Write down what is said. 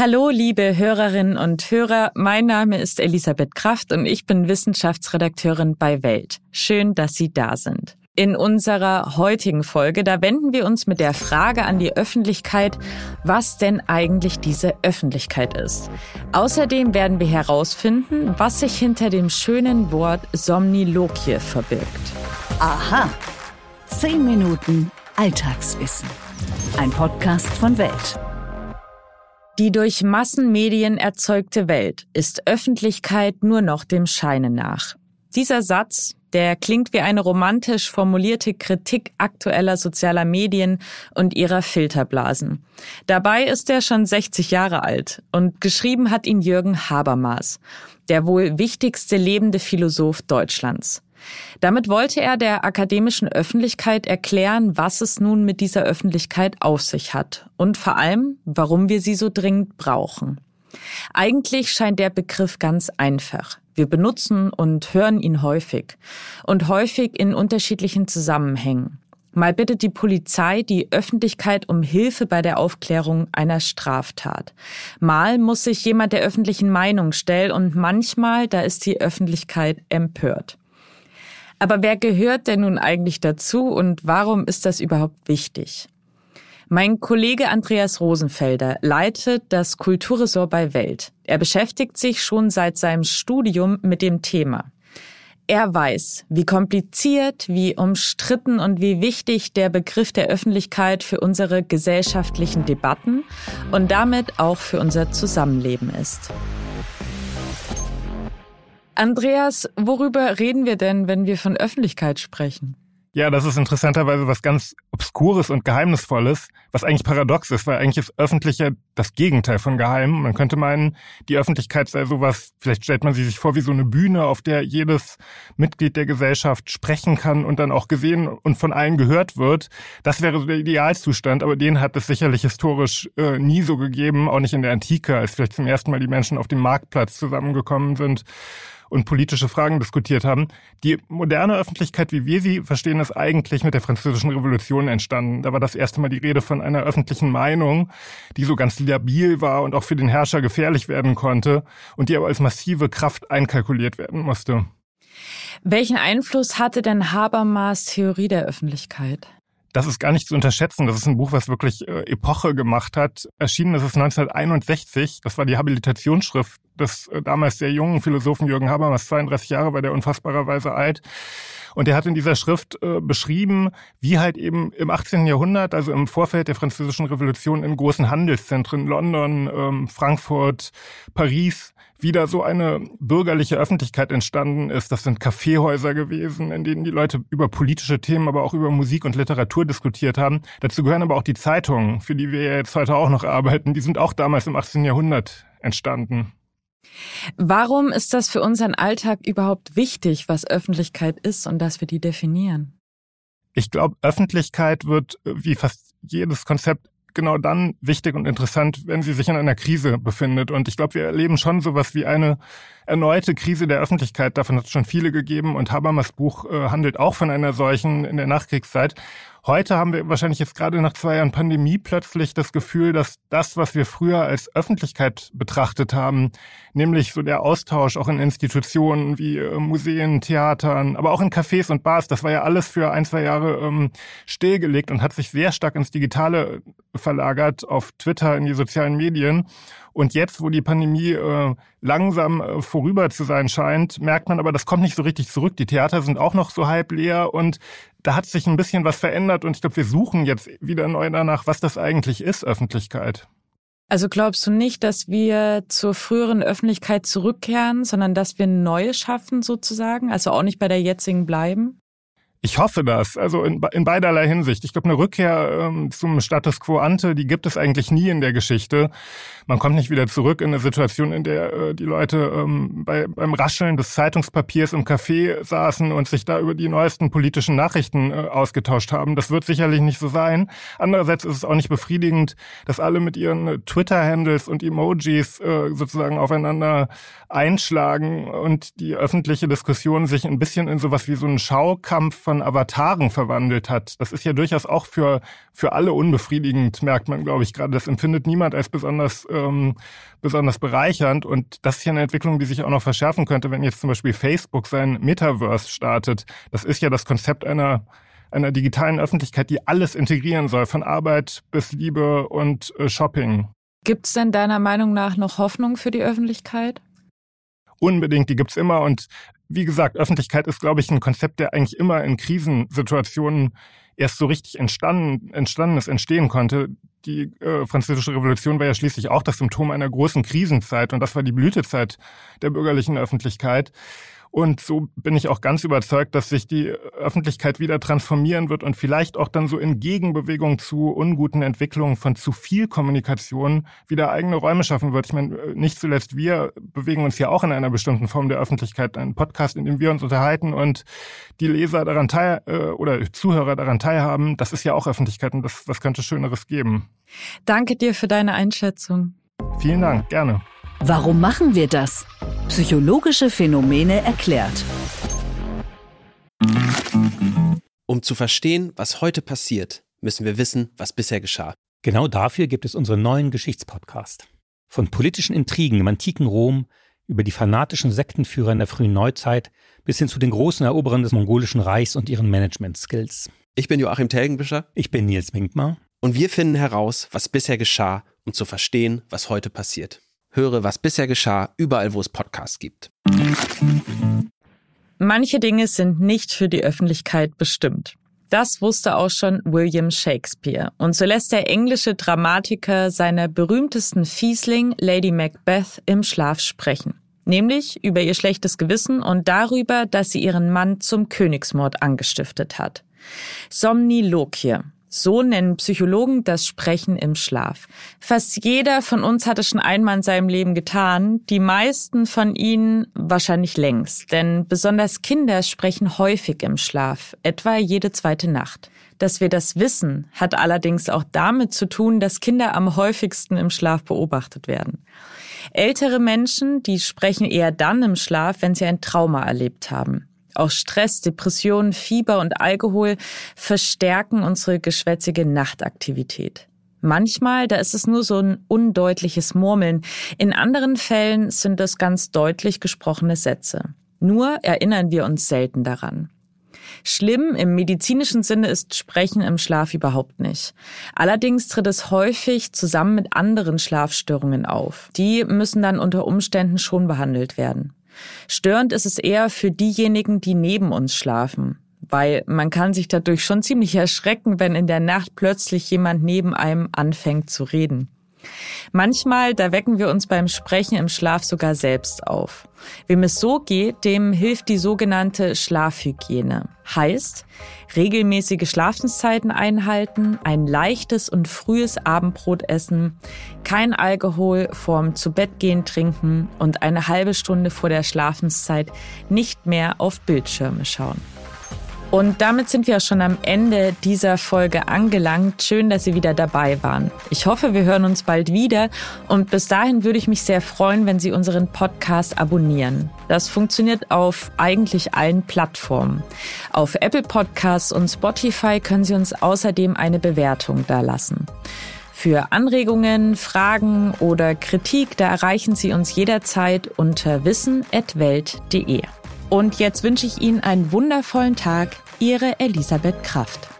Hallo, liebe Hörerinnen und Hörer. Mein Name ist Elisabeth Kraft und ich bin Wissenschaftsredakteurin bei Welt. Schön, dass Sie da sind. In unserer heutigen Folge, da wenden wir uns mit der Frage an die Öffentlichkeit, was denn eigentlich diese Öffentlichkeit ist. Außerdem werden wir herausfinden, was sich hinter dem schönen Wort Somniloquie verbirgt. Aha. Zehn Minuten Alltagswissen. Ein Podcast von Welt. Die durch Massenmedien erzeugte Welt ist Öffentlichkeit nur noch dem Scheine nach. Dieser Satz, der klingt wie eine romantisch formulierte Kritik aktueller sozialer Medien und ihrer Filterblasen. Dabei ist er schon 60 Jahre alt und geschrieben hat ihn Jürgen Habermas, der wohl wichtigste lebende Philosoph Deutschlands. Damit wollte er der akademischen Öffentlichkeit erklären, was es nun mit dieser Öffentlichkeit auf sich hat und vor allem, warum wir sie so dringend brauchen. Eigentlich scheint der Begriff ganz einfach. Wir benutzen und hören ihn häufig und häufig in unterschiedlichen Zusammenhängen. Mal bittet die Polizei die Öffentlichkeit um Hilfe bei der Aufklärung einer Straftat. Mal muss sich jemand der öffentlichen Meinung stellen und manchmal, da ist die Öffentlichkeit empört. Aber wer gehört denn nun eigentlich dazu und warum ist das überhaupt wichtig? Mein Kollege Andreas Rosenfelder leitet das Kulturressort bei Welt. Er beschäftigt sich schon seit seinem Studium mit dem Thema. Er weiß, wie kompliziert, wie umstritten und wie wichtig der Begriff der Öffentlichkeit für unsere gesellschaftlichen Debatten und damit auch für unser Zusammenleben ist. Andreas, worüber reden wir denn, wenn wir von Öffentlichkeit sprechen? Ja, das ist interessanterweise was ganz Obskures und Geheimnisvolles, was eigentlich paradox ist, weil eigentlich ist Öffentliche das Gegenteil von Geheim. Man könnte meinen, die Öffentlichkeit sei sowas, vielleicht stellt man sie sich vor wie so eine Bühne, auf der jedes Mitglied der Gesellschaft sprechen kann und dann auch gesehen und von allen gehört wird. Das wäre so der Idealzustand, aber den hat es sicherlich historisch äh, nie so gegeben, auch nicht in der Antike, als vielleicht zum ersten Mal die Menschen auf dem Marktplatz zusammengekommen sind und politische Fragen diskutiert haben. Die moderne Öffentlichkeit, wie wir sie verstehen, ist eigentlich mit der Französischen Revolution entstanden. Da war das erste Mal die Rede von einer öffentlichen Meinung, die so ganz labil war und auch für den Herrscher gefährlich werden konnte und die aber als massive Kraft einkalkuliert werden musste. Welchen Einfluss hatte denn Habermas Theorie der Öffentlichkeit? Das ist gar nicht zu unterschätzen. Das ist ein Buch, was wirklich äh, Epoche gemacht hat. Erschienen ist es 1961. Das war die Habilitationsschrift des äh, damals sehr jungen Philosophen Jürgen Habermas, 32 Jahre, war der unfassbarerweise alt. Und er hat in dieser Schrift äh, beschrieben, wie halt eben im 18. Jahrhundert, also im Vorfeld der Französischen Revolution in großen Handelszentren, London, ähm, Frankfurt, Paris, wieder so eine bürgerliche Öffentlichkeit entstanden ist. Das sind Kaffeehäuser gewesen, in denen die Leute über politische Themen, aber auch über Musik und Literatur diskutiert haben. Dazu gehören aber auch die Zeitungen, für die wir jetzt heute auch noch arbeiten. Die sind auch damals im 18. Jahrhundert entstanden. Warum ist das für unseren Alltag überhaupt wichtig, was Öffentlichkeit ist und dass wir die definieren? Ich glaube, Öffentlichkeit wird wie fast jedes Konzept genau dann wichtig und interessant, wenn sie sich in einer Krise befindet. Und ich glaube, wir erleben schon sowas wie eine erneute Krise der Öffentlichkeit. Davon hat es schon viele gegeben. Und Habermas Buch äh, handelt auch von einer solchen in der Nachkriegszeit. Heute haben wir wahrscheinlich jetzt gerade nach zwei Jahren Pandemie plötzlich das Gefühl, dass das, was wir früher als Öffentlichkeit betrachtet haben, nämlich so der Austausch auch in Institutionen wie äh, Museen, Theatern, aber auch in Cafés und Bars, das war ja alles für ein, zwei Jahre ähm, stillgelegt und hat sich sehr stark ins Digitale verlagert, auf Twitter, in die sozialen Medien. Und jetzt, wo die Pandemie äh, langsam äh, vorüber zu sein scheint, merkt man aber, das kommt nicht so richtig zurück. Die Theater sind auch noch so halb leer und da hat sich ein bisschen was verändert und ich glaube, wir suchen jetzt wieder neu danach, was das eigentlich ist, Öffentlichkeit. Also glaubst du nicht, dass wir zur früheren Öffentlichkeit zurückkehren, sondern dass wir neue schaffen sozusagen, also auch nicht bei der jetzigen bleiben? Ich hoffe das, also in, in beiderlei Hinsicht. Ich glaube, eine Rückkehr ähm, zum Status quo ante, die gibt es eigentlich nie in der Geschichte. Man kommt nicht wieder zurück in eine Situation, in der äh, die Leute ähm, bei, beim Rascheln des Zeitungspapiers im Café saßen und sich da über die neuesten politischen Nachrichten äh, ausgetauscht haben. Das wird sicherlich nicht so sein. Andererseits ist es auch nicht befriedigend, dass alle mit ihren Twitter-Handles und Emojis äh, sozusagen aufeinander einschlagen und die öffentliche Diskussion sich ein bisschen in sowas wie so einen Schaukampf von Avataren verwandelt hat. Das ist ja durchaus auch für, für alle unbefriedigend, merkt man, glaube ich, gerade. Das empfindet niemand als besonders, ähm, besonders bereichernd. Und das ist ja eine Entwicklung, die sich auch noch verschärfen könnte, wenn jetzt zum Beispiel Facebook sein Metaverse startet. Das ist ja das Konzept einer einer digitalen Öffentlichkeit, die alles integrieren soll, von Arbeit bis Liebe und äh, Shopping. Gibt es denn deiner Meinung nach noch Hoffnung für die Öffentlichkeit? Unbedingt, die gibt's immer. Und wie gesagt, Öffentlichkeit ist, glaube ich, ein Konzept, der eigentlich immer in Krisensituationen erst so richtig entstanden, entstanden ist, entstehen konnte. Die äh, französische Revolution war ja schließlich auch das Symptom einer großen Krisenzeit und das war die Blütezeit der bürgerlichen Öffentlichkeit. Und so bin ich auch ganz überzeugt, dass sich die Öffentlichkeit wieder transformieren wird und vielleicht auch dann so in Gegenbewegung zu unguten Entwicklungen von zu viel Kommunikation wieder eigene Räume schaffen wird. Ich meine, nicht zuletzt wir bewegen uns ja auch in einer bestimmten Form der Öffentlichkeit, ein Podcast, in dem wir uns unterhalten und die Leser daran teil äh, oder Zuhörer daran teilhaben. Das ist ja auch Öffentlichkeit und das, was könnte Schöneres geben. Danke dir für deine Einschätzung. Vielen Dank, gerne. Warum machen wir das? Psychologische Phänomene erklärt. Um zu verstehen, was heute passiert, müssen wir wissen, was bisher geschah. Genau dafür gibt es unseren neuen Geschichtspodcast. Von politischen Intrigen im antiken Rom über die fanatischen Sektenführer in der frühen Neuzeit bis hin zu den großen Eroberern des mongolischen Reichs und ihren Management-Skills. Ich bin Joachim Telgenbischer. Ich bin Nils Minkmar. Und wir finden heraus, was bisher geschah, um zu verstehen, was heute passiert. Höre, was bisher geschah, überall, wo es Podcasts gibt. Manche Dinge sind nicht für die Öffentlichkeit bestimmt. Das wusste auch schon William Shakespeare. Und so lässt der englische Dramatiker seiner berühmtesten Fiesling, Lady Macbeth, im Schlaf sprechen. Nämlich über ihr schlechtes Gewissen und darüber, dass sie ihren Mann zum Königsmord angestiftet hat. Somniloquie. So nennen Psychologen das Sprechen im Schlaf. Fast jeder von uns hat es schon einmal in seinem Leben getan, die meisten von ihnen wahrscheinlich längst, denn besonders Kinder sprechen häufig im Schlaf, etwa jede zweite Nacht. Dass wir das wissen, hat allerdings auch damit zu tun, dass Kinder am häufigsten im Schlaf beobachtet werden. Ältere Menschen, die sprechen eher dann im Schlaf, wenn sie ein Trauma erlebt haben. Auch Stress, Depressionen, Fieber und Alkohol verstärken unsere geschwätzige Nachtaktivität. Manchmal, da ist es nur so ein undeutliches Murmeln. In anderen Fällen sind es ganz deutlich gesprochene Sätze. Nur erinnern wir uns selten daran. Schlimm im medizinischen Sinne ist Sprechen im Schlaf überhaupt nicht. Allerdings tritt es häufig zusammen mit anderen Schlafstörungen auf. Die müssen dann unter Umständen schon behandelt werden. Störend ist es eher für diejenigen, die neben uns schlafen, weil man kann sich dadurch schon ziemlich erschrecken, wenn in der Nacht plötzlich jemand neben einem anfängt zu reden. Manchmal, da wecken wir uns beim Sprechen im Schlaf sogar selbst auf. Wem es so geht, dem hilft die sogenannte Schlafhygiene. Heißt, regelmäßige Schlafenszeiten einhalten, ein leichtes und frühes Abendbrot essen, kein Alkohol vorm Zubettgehen trinken und eine halbe Stunde vor der Schlafenszeit nicht mehr auf Bildschirme schauen. Und damit sind wir schon am Ende dieser Folge angelangt. Schön, dass Sie wieder dabei waren. Ich hoffe, wir hören uns bald wieder. Und bis dahin würde ich mich sehr freuen, wenn Sie unseren Podcast abonnieren. Das funktioniert auf eigentlich allen Plattformen. Auf Apple Podcasts und Spotify können Sie uns außerdem eine Bewertung da lassen. Für Anregungen, Fragen oder Kritik, da erreichen Sie uns jederzeit unter wissen.welt.de. Und jetzt wünsche ich Ihnen einen wundervollen Tag. Ihre Elisabeth Kraft.